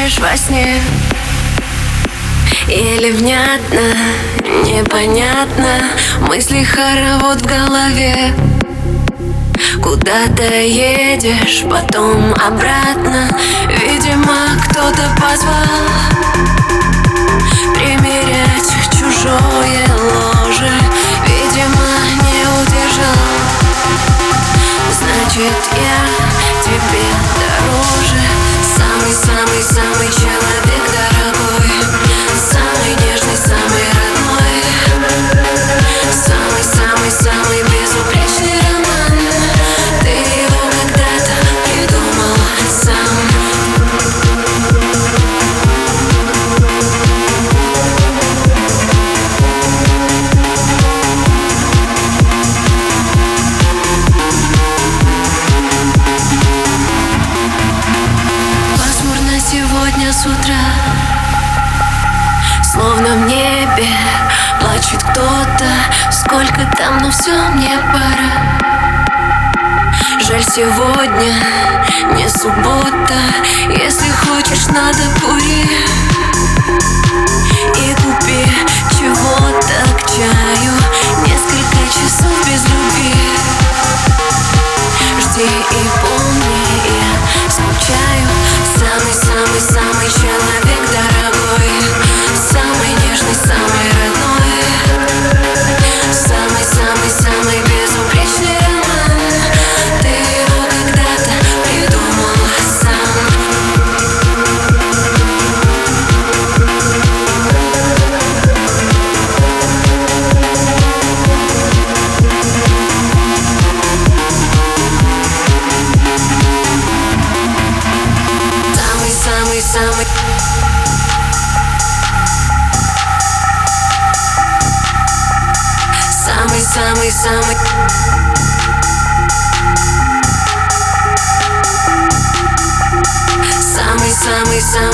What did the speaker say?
мечтаешь во сне? Или внятно, непонятно? Мысли хоровод в голове. Куда ты едешь, потом обратно. Видимо, кто-то позвал Примерять чужое ложе. Видимо, не удержал. Значит, я тебе дороже place and we сегодня с утра. Словно в небе плачет кто-то. Сколько там, но все мне пора. Жаль, сегодня не суббота Самый-самый-самый Самый-самый-самый Самый-самый-самый человек